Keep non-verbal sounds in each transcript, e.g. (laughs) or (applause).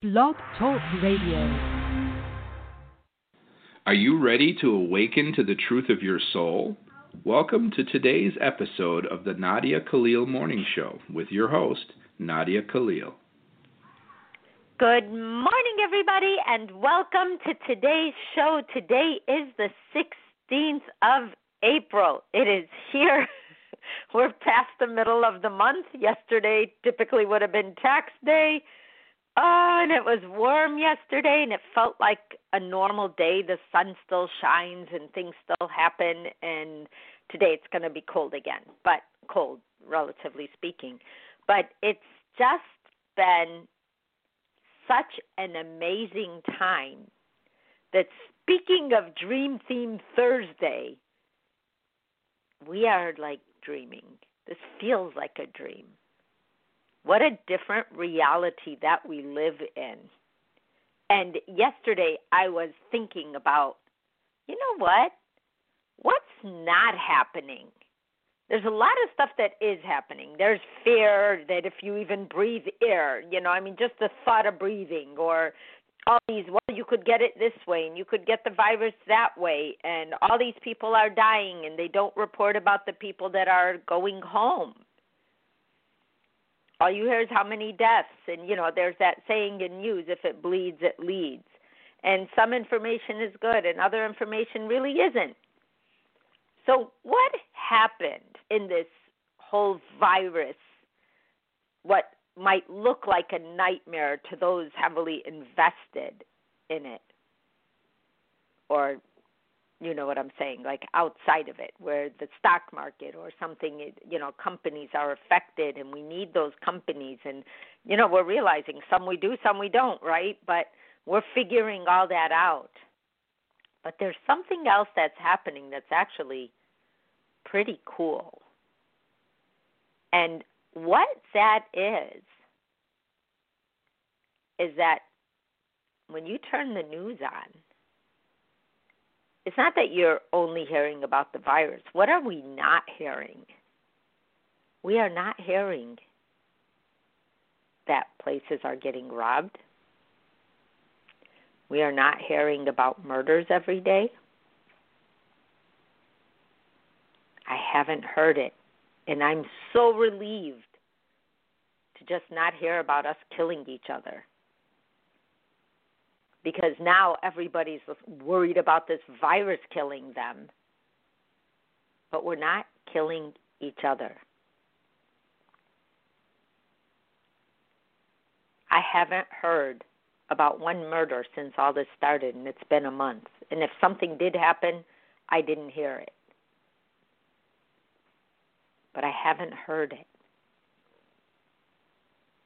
Blog Talk Radio. Are you ready to awaken to the truth of your soul? Welcome to today's episode of the Nadia Khalil Morning Show with your host, Nadia Khalil. Good morning, everybody, and welcome to today's show. Today is the 16th of April. It is here. (laughs) We're past the middle of the month. Yesterday typically would have been tax day. Oh, and it was warm yesterday, and it felt like a normal day. The sun still shines, and things still happen. And today it's going to be cold again, but cold, relatively speaking. But it's just been such an amazing time that speaking of Dream Theme Thursday, we are like dreaming. This feels like a dream. What a different reality that we live in. And yesterday I was thinking about, you know what? What's not happening? There's a lot of stuff that is happening. There's fear that if you even breathe air, you know, I mean, just the thought of breathing or all these, well, you could get it this way and you could get the virus that way, and all these people are dying and they don't report about the people that are going home all you hear is how many deaths and you know there's that saying in news if it bleeds it leads. And some information is good and other information really isn't. So what happened in this whole virus what might look like a nightmare to those heavily invested in it? Or you know what I'm saying, like outside of it, where the stock market or something, you know, companies are affected, and we need those companies, and you know, we're realizing some we do, some we don't, right? But we're figuring all that out. But there's something else that's happening that's actually pretty cool. And what that is, is that when you turn the news on, it's not that you're only hearing about the virus. What are we not hearing? We are not hearing that places are getting robbed. We are not hearing about murders every day. I haven't heard it. And I'm so relieved to just not hear about us killing each other because now everybody's worried about this virus killing them. But we're not killing each other. I haven't heard about one murder since all this started, and it's been a month. And if something did happen, I didn't hear it. But I haven't heard it.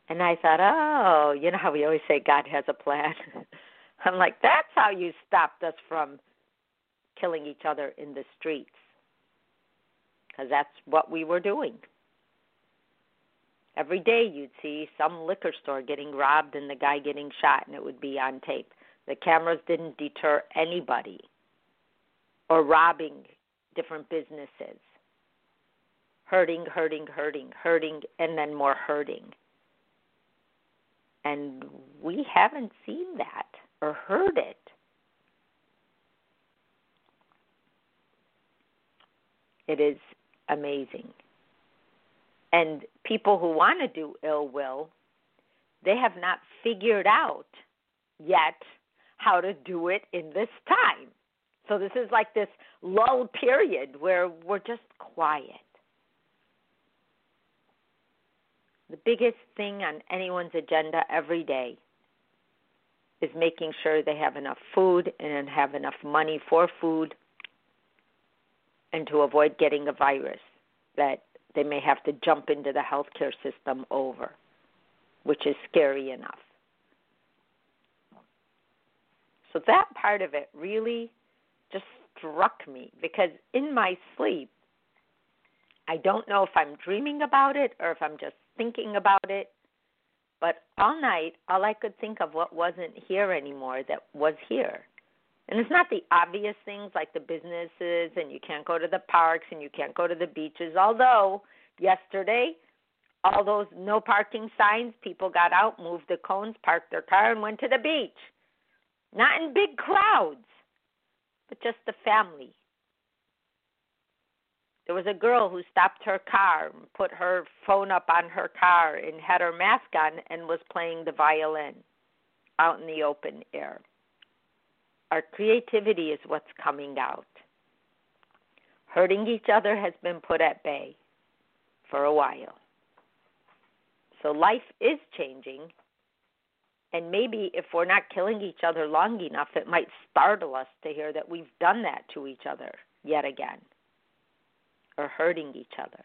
And I thought, oh, you know how we always say God has a plan? (laughs) I'm like, that's how you stopped us from killing each other in the streets. Because that's what we were doing. Every day you'd see some liquor store getting robbed and the guy getting shot, and it would be on tape. The cameras didn't deter anybody or robbing different businesses. Hurting, hurting, hurting, hurting, and then more hurting. And we haven't seen that or heard it. It is amazing. And people who want to do ill will, they have not figured out yet how to do it in this time. So this is like this lull period where we're just quiet. The biggest thing on anyone's agenda every day is making sure they have enough food and have enough money for food and to avoid getting a virus that they may have to jump into the healthcare system over, which is scary enough. So that part of it really just struck me because in my sleep, I don't know if I'm dreaming about it or if I'm just thinking about it but all night, all I could think of what wasn't here anymore that was here. And it's not the obvious things like the businesses and you can't go to the parks and you can't go to the beaches. Although yesterday all those no parking signs, people got out, moved the cones, parked their car, and went to the beach. Not in big crowds, but just the family. There was a girl who stopped her car, put her phone up on her car, and had her mask on and was playing the violin out in the open air. Our creativity is what's coming out. Hurting each other has been put at bay for a while. So life is changing. And maybe if we're not killing each other long enough, it might startle us to hear that we've done that to each other yet again or hurting each other.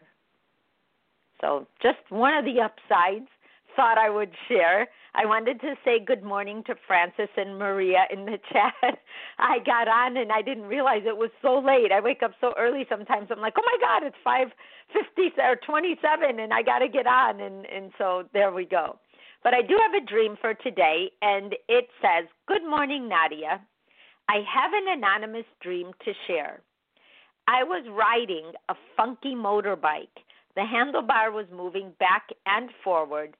So, just one of the upsides thought I would share. I wanted to say good morning to Francis and Maria in the (laughs) chat. I got on and I didn't realize it was so late. I wake up so early sometimes. I'm like, "Oh my god, it's 5:50 or 27 and I got to get on." And and so there we go. But I do have a dream for today and it says, "Good morning, Nadia. I have an anonymous dream to share. I was riding a funky motorbike. The handlebar was moving back and forward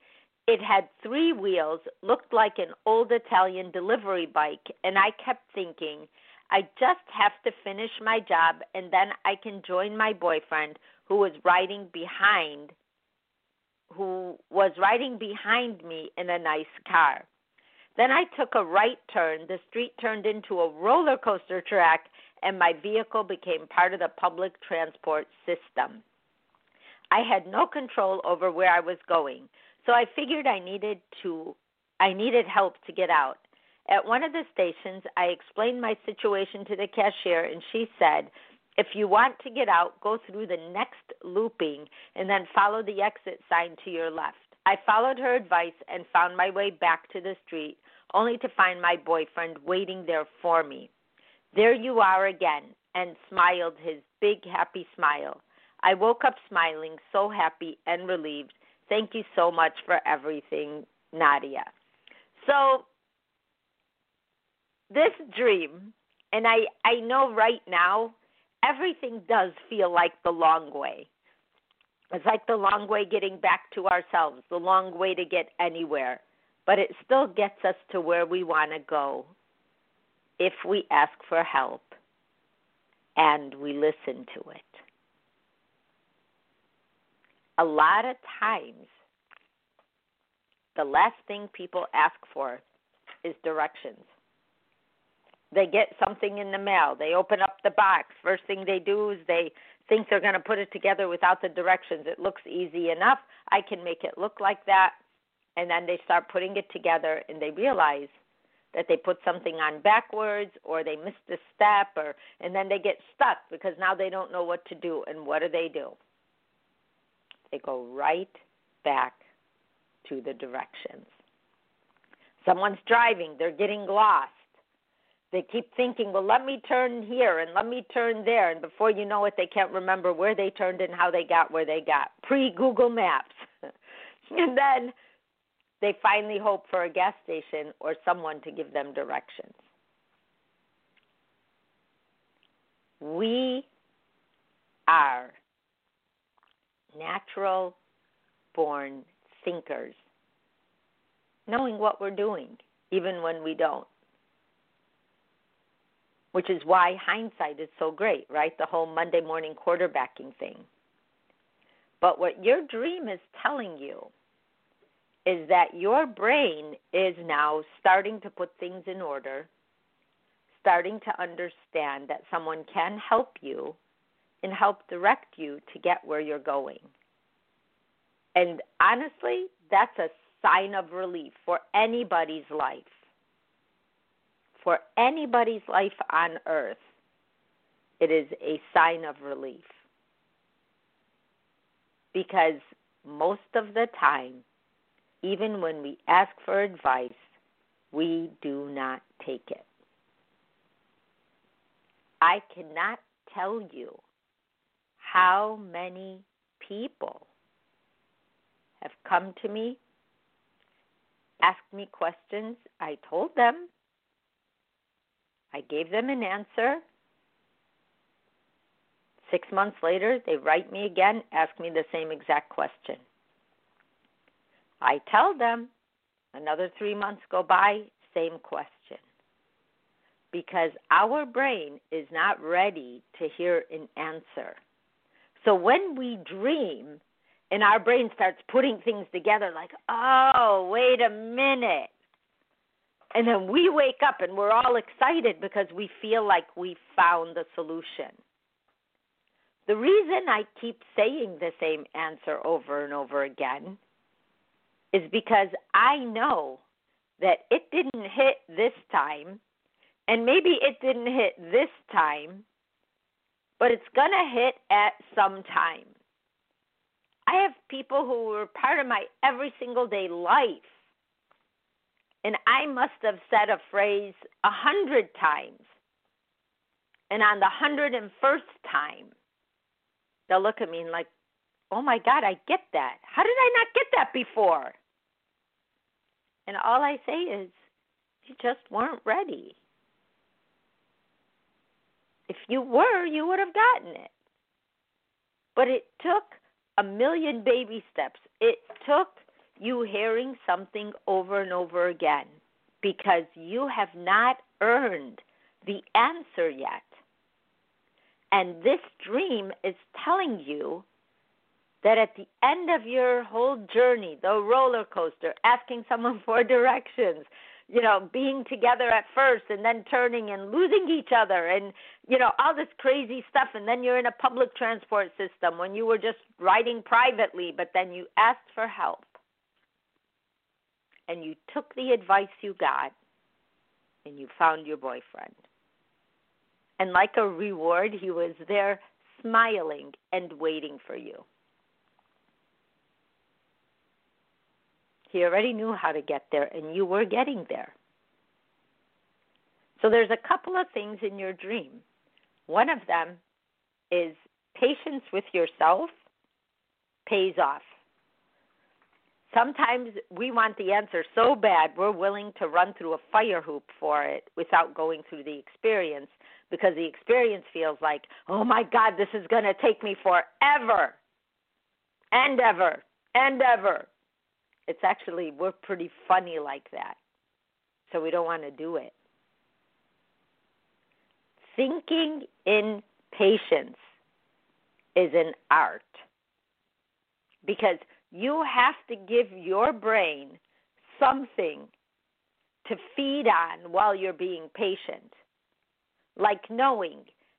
it had three wheels, looked like an old Italian delivery bike, and I kept thinking, I just have to finish my job and then I can join my boyfriend who was riding behind who was riding behind me in a nice car. Then I took a right turn. The street turned into a roller coaster track and my vehicle became part of the public transport system. I had no control over where I was going. So I figured I needed to I needed help to get out. At one of the stations, I explained my situation to the cashier and she said, "If you want to get out, go through the next looping and then follow the exit sign to your left." I followed her advice and found my way back to the street, only to find my boyfriend waiting there for me. There you are again, and smiled his big happy smile. I woke up smiling, so happy and relieved Thank you so much for everything, Nadia. So, this dream, and I, I know right now, everything does feel like the long way. It's like the long way getting back to ourselves, the long way to get anywhere. But it still gets us to where we want to go if we ask for help and we listen to it a lot of times the last thing people ask for is directions. They get something in the mail, they open up the box. First thing they do is they think they're going to put it together without the directions. It looks easy enough. I can make it look like that. And then they start putting it together and they realize that they put something on backwards or they missed a step or and then they get stuck because now they don't know what to do and what do they do? they go right back to the directions. Someone's driving, they're getting lost. They keep thinking, well, let me turn here and let me turn there. And before you know it, they can't remember where they turned and how they got where they got. Pre Google Maps. (laughs) and then they finally hope for a gas station or someone to give them directions. We are natural born thinkers, knowing what we're doing, even when we don't. Which is why hindsight is so great, right? The whole Monday morning quarterbacking thing. But what your dream is telling you is that your brain is now starting to put things in order, starting to understand that someone can help you and help direct you to get where you're going. And honestly, that's a sign of relief for anybody's life. For anybody's life on earth, it is a sign of relief. Because most of the time, even when we ask for advice, we do not take it. I cannot tell you how many people have come to me, asked me questions. I told them. I gave them an answer. Six months later, they write me again, ask me the same exact question. I tell them, another three months go by, same question. Because our brain is not ready to hear an answer. So when we dream, and our brain starts putting things together, like, oh, wait a minute. And then we wake up and we're all excited because we feel like we found the solution. The reason I keep saying the same answer over and over again is because I know that it didn't hit this time, and maybe it didn't hit this time, but it's going to hit at some time. I have people who were part of my every single day life. And I must have said a phrase a hundred times. And on the hundred and first time, they'll look at me and like, oh my God, I get that. How did I not get that before? And all I say is, you just weren't ready. If you were, you would have gotten it. But it took a million baby steps. It took you hearing something over and over again because you have not earned the answer yet. And this dream is telling you that at the end of your whole journey, the roller coaster, asking someone (laughs) for directions, you know, being together at first and then turning and losing each other and, you know, all this crazy stuff. And then you're in a public transport system when you were just riding privately, but then you asked for help and you took the advice you got and you found your boyfriend. And like a reward, he was there smiling and waiting for you. He already knew how to get there, and you were getting there. So there's a couple of things in your dream. One of them is patience with yourself pays off. Sometimes we want the answer so bad we're willing to run through a fire hoop for it without going through the experience because the experience feels like, oh my God, this is going to take me forever and ever and ever it's actually we're pretty funny like that. So we don't want to do it. Thinking in patience is an art because you have to give your brain something to feed on while you're being patient. Like knowing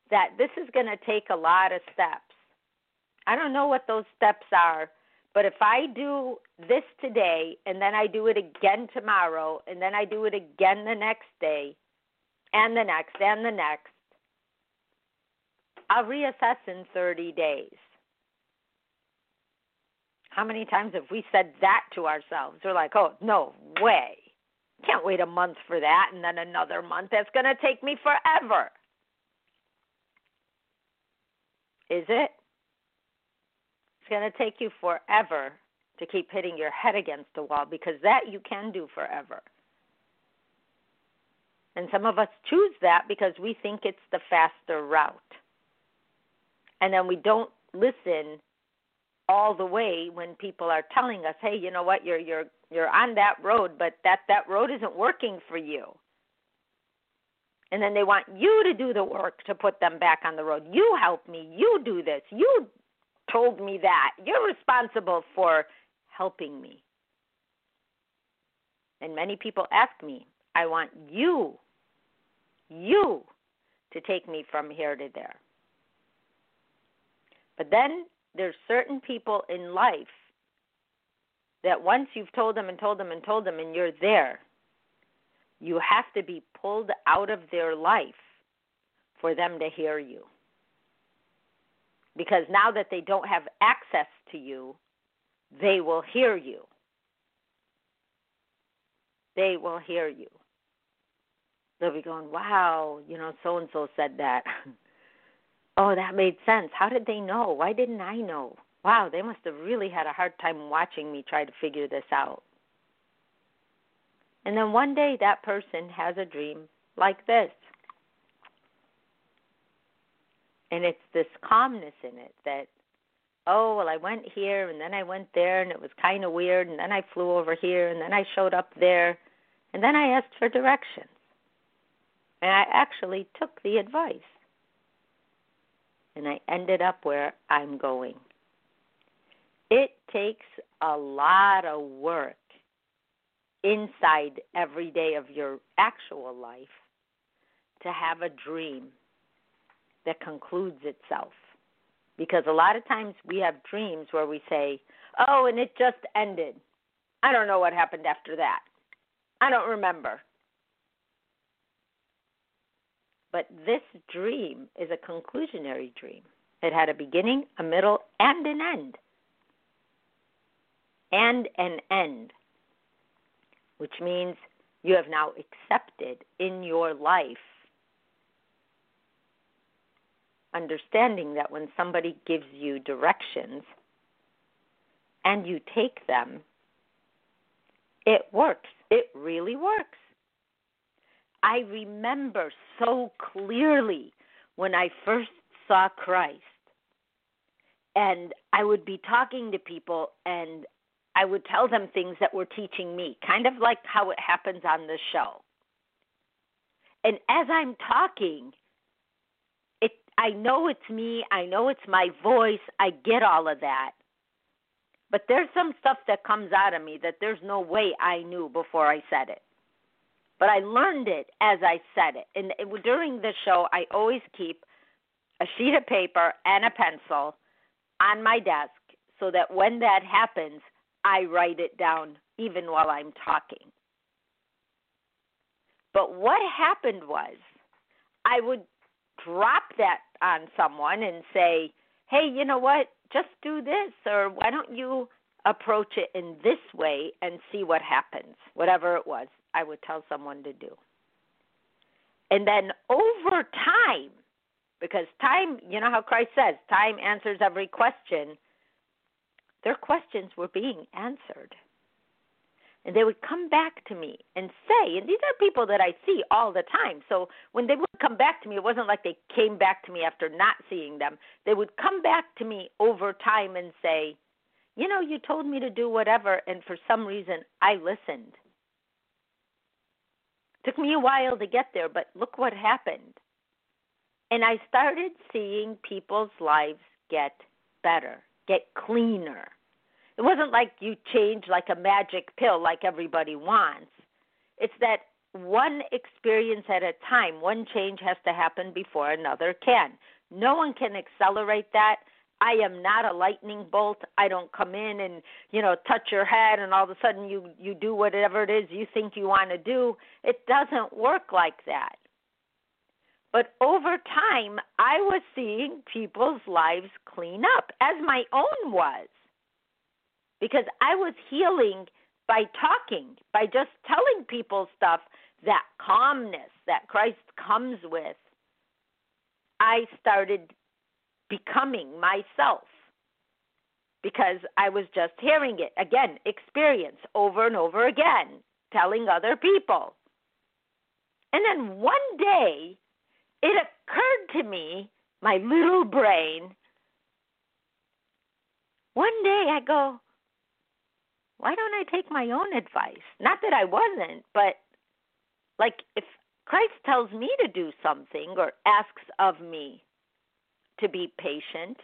that this is going to take a lot of steps. I don't know what those steps are, but if I do this today and then I do it again tomorrow and then I do it again the next day and the next and the next, I'll reassess in 30 days. How many times have we said that to ourselves? We're like, oh, no way. Can't wait a month for that and then another month. That's going to take me forever. Is it? Going to take you forever to keep hitting your head against the wall because that you can do forever. And some of us choose that because we think it's the faster route. And then we don't listen all the way when people are telling us, "Hey, you know what? You're you're you're on that road, but that that road isn't working for you." And then they want you to do the work to put them back on the road. You help me. You do this. You told me that. You're responsible for helping me. And many people ask me, I want you, you to take me from here to there. But then there's certain people in life that once you've told them and told them and told them and you're there, you have to be pulled out of their life for them to hear you because now that they don't have access to you, they will hear you. They will hear you. They'll be going, wow, you know, so and so said that. (laughs) oh, that made sense. How did they know? Why didn't I know? Wow, they must have really had a hard time watching me try to figure this out. And then one day that person has a dream like this. And it's this calmness in it that, oh, well, I went here and then I went there and it was kind of weird and then I flew over here and then I showed up there and then I asked for directions. And I actually took the advice. And I ended up where I'm going. It takes a lot of work inside every day of your actual life to have a dream that concludes itself. Because a lot of times we have dreams where we say, oh, and it just ended. I don't know what happened after that. I don't remember. But this dream is a conclusionary dream. It had a beginning, a middle, and an end. And an end, which means you have now accepted in your life understanding that when somebody gives you directions and you take them, it works. It really works. I remember so clearly when I first saw Christ. And I would be talking to people and I would tell them things that were teaching me, kind of like how it happens on the show. And as I'm talking, I know it's me, I know it's my voice, I get all of that. But there's some stuff that comes out of me that there's no way I knew before I said it but I learned it as I said it. And it, during the show, I always keep a sheet of paper and a pencil on my desk so that when that happens, I write it down even while I'm talking. But what happened was I would drop that on someone and say, hey, you know what? Just do this, or why don't you approach it in this way and see what happens, whatever it was. I would tell someone to do. And then over time, because time, you know how Christ says, time answers every question, their questions were being answered. And they would come back to me and say, and these are people that I see all the time. So when they would come back to me, it wasn't like they came back to me after not seeing them. They would come back to me over time and say, you know, you told me to do whatever, and for some reason I listened. Took me a while to get there, but look what happened. And I started seeing people's lives get better, get cleaner. It wasn't like you change like a magic pill like everybody wants. It's that one experience at a time, one change has to happen before another can. No one can accelerate that. I am not a lightning bolt. I don't come in and, you know, touch your head and all of a sudden you you do whatever it is you think you want to do. It doesn't work like that. But over time, I was seeing people's lives clean up as my own was. Because I was healing by talking, by just telling people stuff, that calmness that Christ comes with. I started becoming myself because I was just hearing it again, experience over and over again, telling other people. And then one day, it occurred to me, my little brain, one day I go, why don't I take my own advice? Not that I wasn't, but like if Christ tells me to do something or asks of me, to be patient.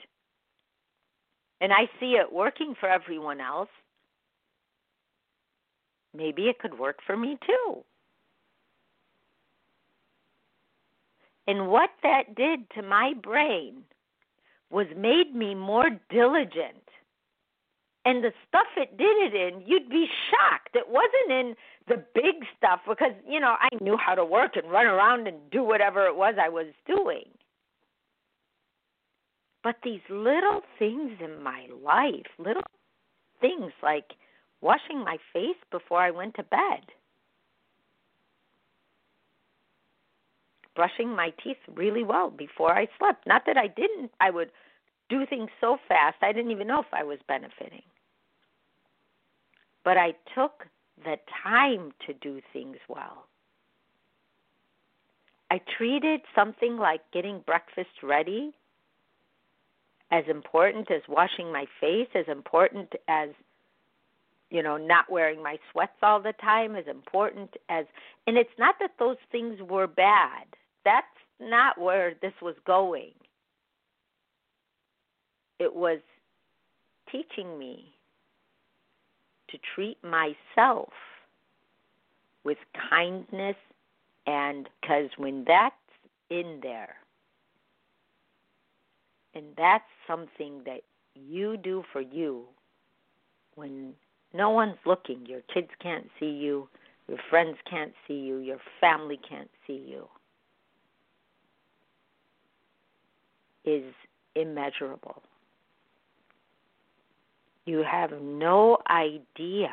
And I see it working for everyone else. Maybe it could work for me too. And what that did to my brain was made me more diligent. And the stuff it did it in, you'd be shocked. It wasn't in the big stuff because, you know, I knew how to work and run around and do whatever it was I was doing. But these little things in my life, little things like washing my face before I went to bed, brushing my teeth really well before I slept. Not that I didn't, I would do things so fast, I didn't even know if I was benefiting. But I took the time to do things well. I treated something like getting breakfast ready as important as washing my face, as important as you know, not wearing my sweats all the time, as important as and it's not that those things were bad. That's not where this was going. It was teaching me to treat myself with kindness and because when that's in there and that's something that you do for you when no one's looking your kids can't see you your friends can't see you your family can't see you is immeasurable you have no idea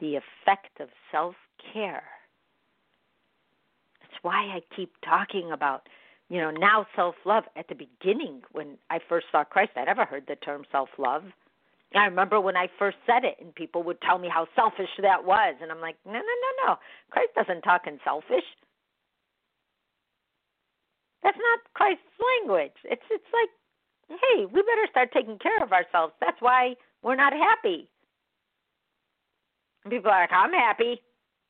the effect of self care. That's why I keep talking about, you know, now self love. At the beginning, when I first saw Christ, I never heard the term self love. I remember when I first said it, and people would tell me how selfish that was, and I'm like, no, no, no, no. Christ doesn't talk in selfish. That's not Christ's language. It's it's like hey, we better start taking care of ourselves. That's why we're not happy. And people are like, I'm happy.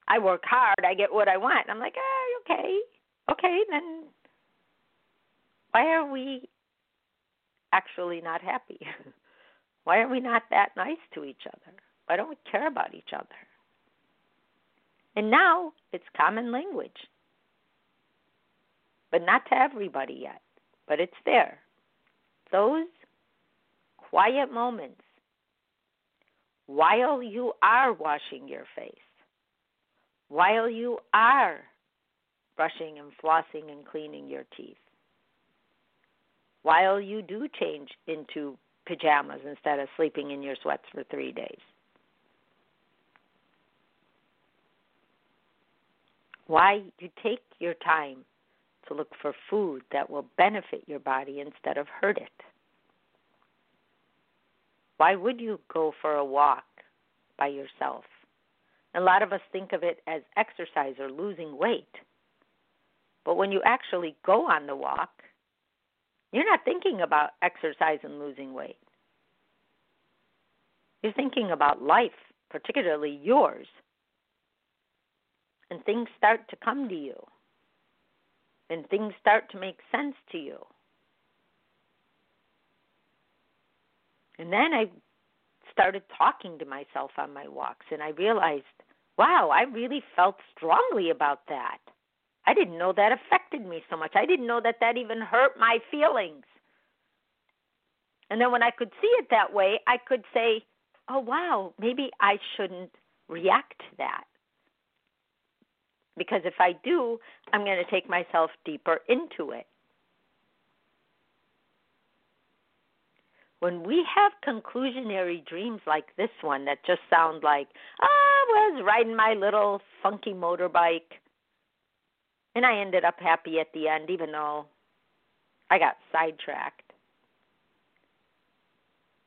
I work hard. I get what I want. And I'm like, oh, okay, okay, then why are we actually not happy? (laughs) why are we not that nice to each other? Why don't we care about each other? And now it's common language. But not to everybody yet. But it's there those quiet moments while you are washing your face, while you are brushing and flossing and cleaning your teeth, while you do change into pajamas instead of sleeping in your sweats for three days. Why you take your time to look for food that will benefit your body instead of hurt it. Why would you go for a walk by yourself? A lot of us think of it as exercise or losing weight. But when you actually go on the walk, you're not thinking about exercise and losing weight. You're thinking about life, particularly yours. And things start to come to you and things start to make sense to you. And then I started talking to myself on my walks, and I realized, wow, I really felt strongly about that. I didn't know that affected me so much. I didn't know that that even hurt my feelings. And then when I could see it that way, I could say, oh, wow, maybe I shouldn't react to that because if I do, I'm going to take myself deeper into it. When we have conclusionary dreams like this one that just sound like, oh, I was riding my little funky motorbike and I ended up happy at the end, even though I got sidetracked.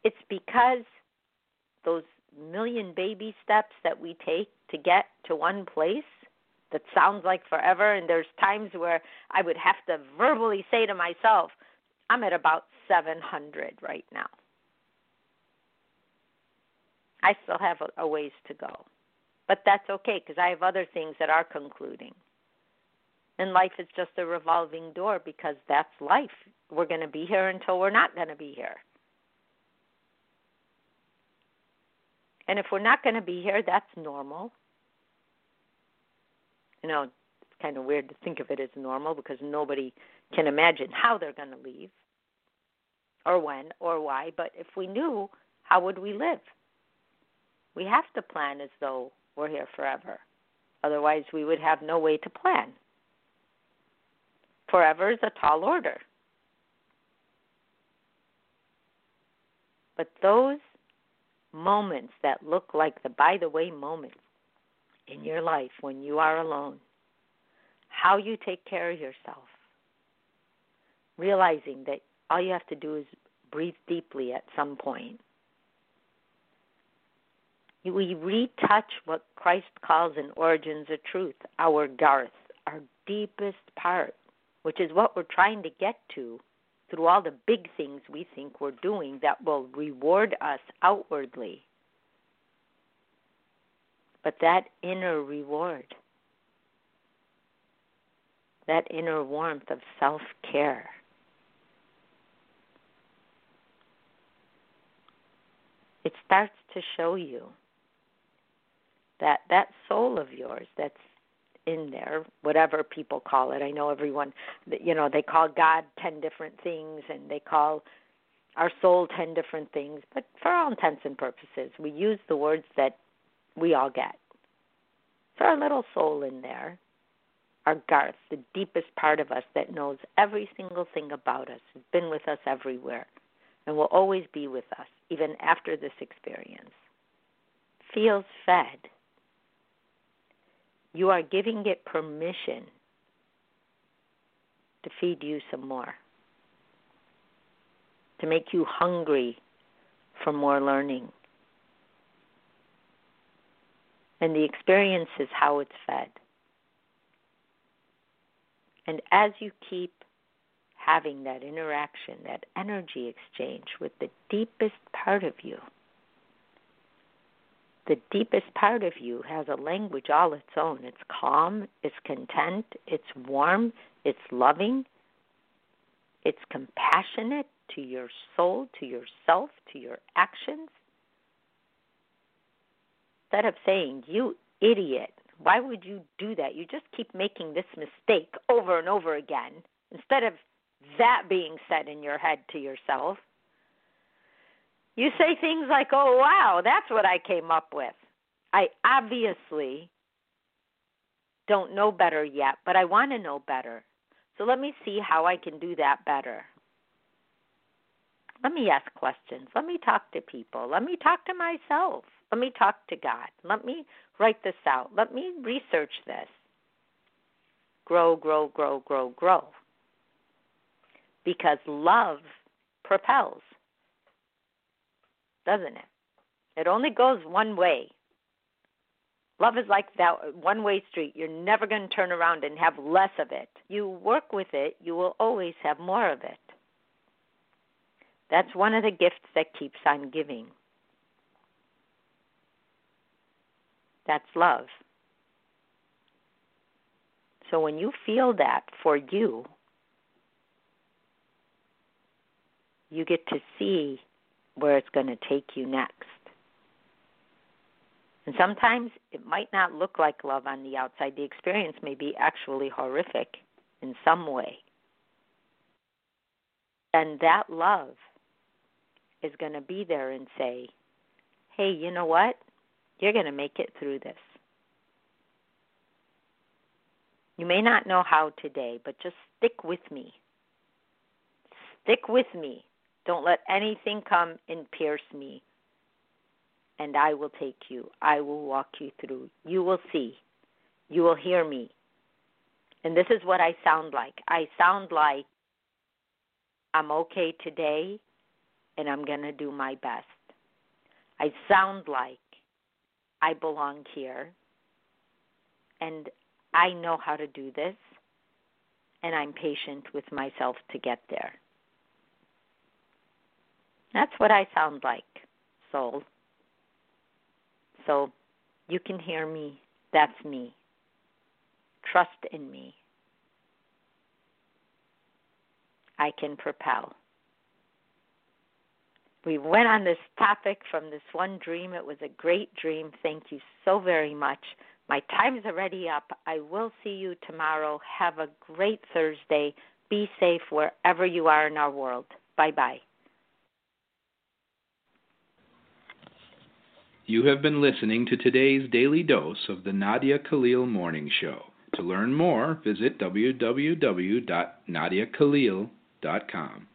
It's because those million baby steps that we take to get to one place that sounds like forever and there's times where I would have to verbally say to myself, I'm at about 700 right now. I still have a, ways to go. But that's okay because I have other things that are concluding. And life is just a revolving door because that's life. We're going to be here until we're not going to be here. And if we're not going to be here, that's normal you know, it's kind of weird to think of it as normal because nobody can imagine how they're going to leave or when or why. But if we knew, how would we live? We have to plan as though we're here forever. Otherwise, we would have no way to plan. Forever is a tall order. But those moments that look like the by the way moments in your life when you are alone, how you take care of yourself, realizing that all you have to do is breathe deeply at some point. We retouch what Christ calls in Origins of Truth our garth, our deepest part, which is what we're trying to get to through all the big things we think we're doing that will reward us outwardly. But that inner reward, that inner warmth of self care, it starts to show you that that soul of yours that's in there, whatever people call it. I know everyone, you know, they call God 10 different things and they call our soul 10 different things, but for all intents and purposes, we use the words that we all get. So our little soul in there, our Garth, the deepest part of us that knows every single thing about us, has been with us everywhere, and will always be with us, even after this experience, feels fed you are giving it permission to feed you some more, to make you hungry for more learning. And the experience is how it's fed. And as you keep having that interaction, that energy exchange with the deepest part of you, the deepest part of you has a language all its own. It's calm, it's content, it's warm, it's loving, it's compassionate to your soul, to yourself, to your actions. Instead of saying, You idiot, why would you do that? You just keep making this mistake over and over again. Instead of that being said in your head to yourself, you say things like, oh, wow, that's what I came up with. I obviously don't know better yet, but I want to know better. So let me see how I can do that better. Let me ask questions. Let me talk to people. Let me talk to myself. Let me talk to God. Let me write this out. Let me research this. Grow, grow, grow, grow, grow. Because love propels doesn't it? It only goes one way. Love is like that one way street. You're never going to turn around and have less of it. You work with it, you will always have more of it. That's one of the gifts that keeps on giving. That's love. So when you feel that for you, you get to see where it's going to take you next. And sometimes it might not look like love on the outside. The experience may be actually horrific in some way. And that love is going to be there and say, hey, you know what? You're going to make it through this. You may not know how today, but just stick with me. Stick with me. Don't let anything come and pierce me. And I will take you. I will walk you through. You will see. You will hear me. And this is what I sound like. I sound like I'm okay today and I'm going to do my best. I sound like I belong here and I know how to do this and I'm patient with myself to get there. That's what I sound like, soul. So you can hear me. That's me. Trust in me. I can propel. We went on this topic from this one dream. It was a great dream. Thank you so very much. My time's already up. I will see you tomorrow. Have a great Thursday. Be safe wherever you are in our world. Bye bye. You have been listening to today's daily dose of the Nadia Khalil Morning Show. To learn more, visit www.nadiakhalil.com.